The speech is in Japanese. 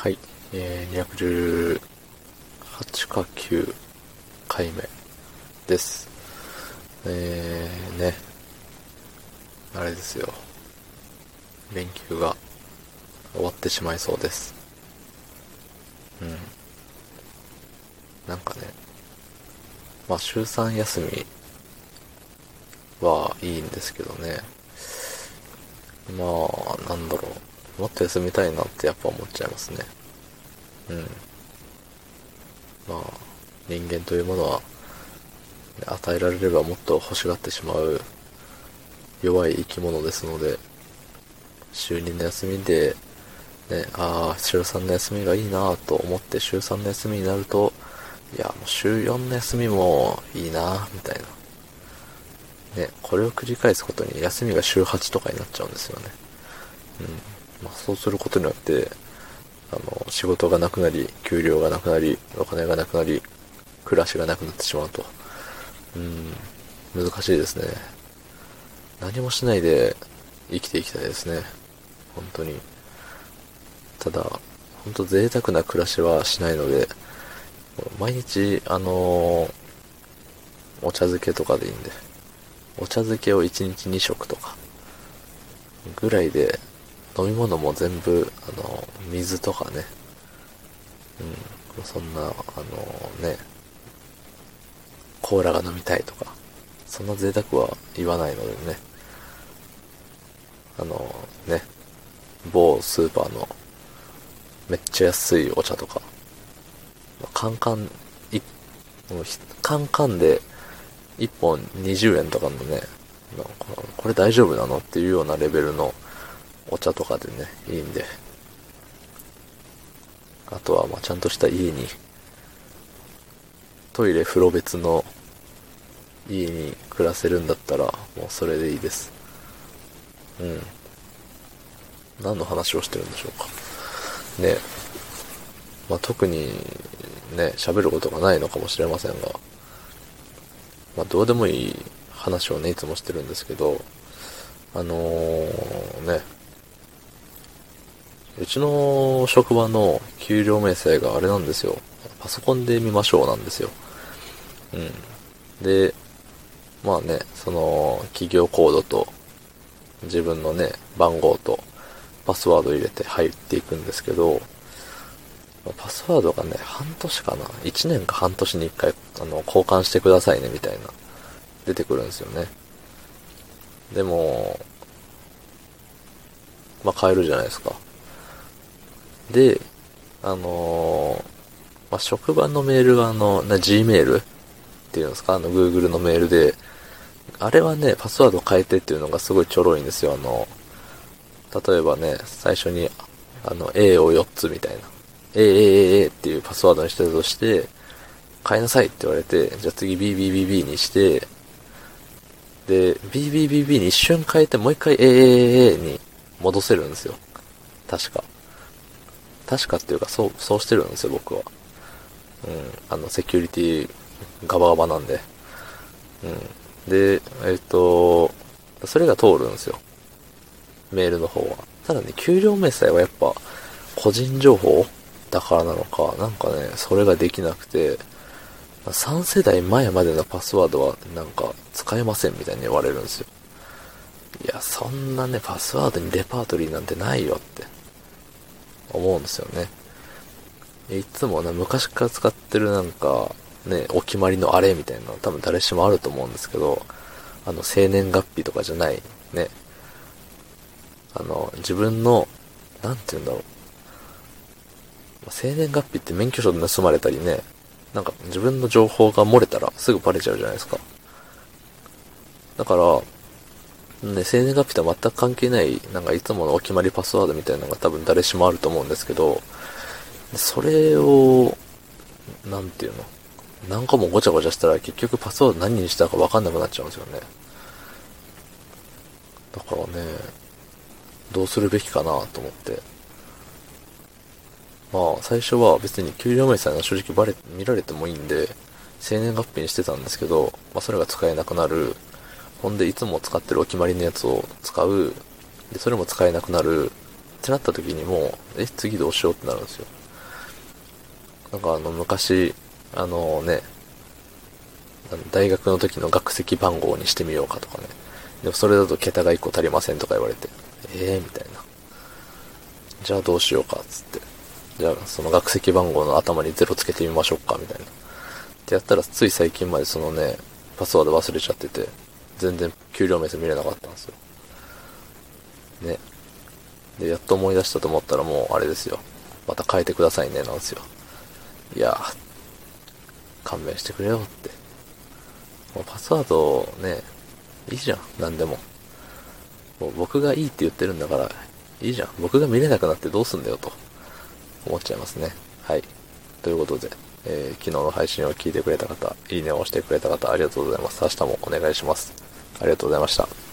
はい、えー、218か9回目です。えー、ね、あれですよ。連休が終わってしまいそうです。うん。なんかね、まあ週3休みはいいんですけどね。まあ、なんだろう。もっと休みたいなってやっぱ思っちゃいますね。うん。まあ、人間というものは、与えられればもっと欲しがってしまう弱い生き物ですので、週2の休みで、ね、ああ、週3の休みがいいなと思って週3の休みになると、いや、もう週4の休みもいいなみたいな。ね、これを繰り返すことに休みが週8とかになっちゃうんですよね。うん。まあ、そうすることによって、あの、仕事がなくなり、給料がなくなり、お金がなくなり、暮らしがなくなってしまうと。うん、難しいですね。何もしないで生きていきたいですね。本当に。ただ、本当贅沢な暮らしはしないので、毎日、あのーお茶漬けとかでいいんで、お茶漬けを1日2食とか、ぐらいで、飲み物も全部、あの、水とかね、うん、そんな、あのね、コーラが飲みたいとか、そんな贅沢は言わないのでね、あのね、某スーパーのめっちゃ安いお茶とか、カンカン、いカンカンで1本20円とかのね、これ大丈夫なの？っていうようなレベルのお茶とかでね、いいんで。あとは、まちゃんとした家に、トイレ、風呂別の家に暮らせるんだったら、もうそれでいいです。うん。何の話をしてるんでしょうか。ね。まあ特に、ね、喋ることがないのかもしれませんが、まあどうでもいい話をね、いつもしてるんですけど、あのー、ね、うちの職場の給料明細があれなんですよ。パソコンで見ましょうなんですよ。うん。で、まあね、その、企業コードと、自分のね、番号と、パスワード入れて入っていくんですけど、パスワードがね、半年かな ?1 年か半年に1回、あの、交換してくださいね、みたいな、出てくるんですよね。でも、まあ、変えるじゃないですか。で、あのまあ、職場のメールがあの、な Gmail っていうんですかあの、Google のメールで、あれはね、パスワード変えてっていうのがすごいちょろいんですよ。あの、例えばね、最初に、あの、A を4つみたいな。A, A, A, A っていうパスワードにしてたとして、変えなさいって言われて、じゃあ次 B, B, B, B にして、で、B, B, B, B に一瞬変えてもう一回 A, A, A に戻せるんですよ。確か。確かっていうか、そう、そうしてるんですよ、僕は。うん。あの、セキュリティガバガバなんで。うん。で、えっ、と、それが通るんですよ。メールの方は。ただね、給料明細はやっぱ、個人情報だからなのか、なんかね、それができなくて、3世代前までのパスワードはなんか使えませんみたいに言われるんですよ。いや、そんなね、パスワードにレパートリーなんてないよって思うんですよね。いつもね、昔から使ってるなんか、ね、お決まりのあれみたいなの多分誰しもあると思うんですけど、あの、生年月日とかじゃない、ね。あの、自分の、なんて言うんだろう。生年月日って免許証で盗まれたりね、なんか自分の情報が漏れたらすぐバレちゃうじゃないですか。だから、ね、生年月日とは全く関係ない、なんかいつものお決まりパスワードみたいなのが多分誰しもあると思うんですけど、それを、なんていうの何個もごちゃごちゃしたら結局パスワード何にしたか分かんなくなっちゃうんですよね。だからね、どうするべきかなと思って。まあ、最初は別に給料明細が正直バレ、見られてもいいんで、生年月日にしてたんですけど、まあそれが使えなくなる。ほんで、いつも使ってるお決まりのやつを使う。で、それも使えなくなる。ってなった時にも、え、次どうしようってなるんですよ。なんかあの、昔、あのね、大学の時の学籍番号にしてみようかとかね。でもそれだと桁が1個足りませんとか言われて、ええー、みたいな。じゃあどうしようか、つって。じゃあその学籍番号の頭に0つけてみましょうか、みたいな。ってやったらつい最近までそのね、パスワード忘れちゃってて、全然給料明細見れなかったんですよ。ね。で、やっと思い出したと思ったらもうあれですよ。また変えてくださいね、なんですよ。いや勘弁してくれよって。もうパスワードね、いいじゃん、何でも。もう僕がいいって言ってるんだから、いいじゃん。僕が見れなくなってどうすんだよと思っちゃいますね。はい。ということで、えー、昨日の配信を聞いてくれた方、いいねを押してくれた方、ありがとうございます。明日もお願いします。ありがとうございました。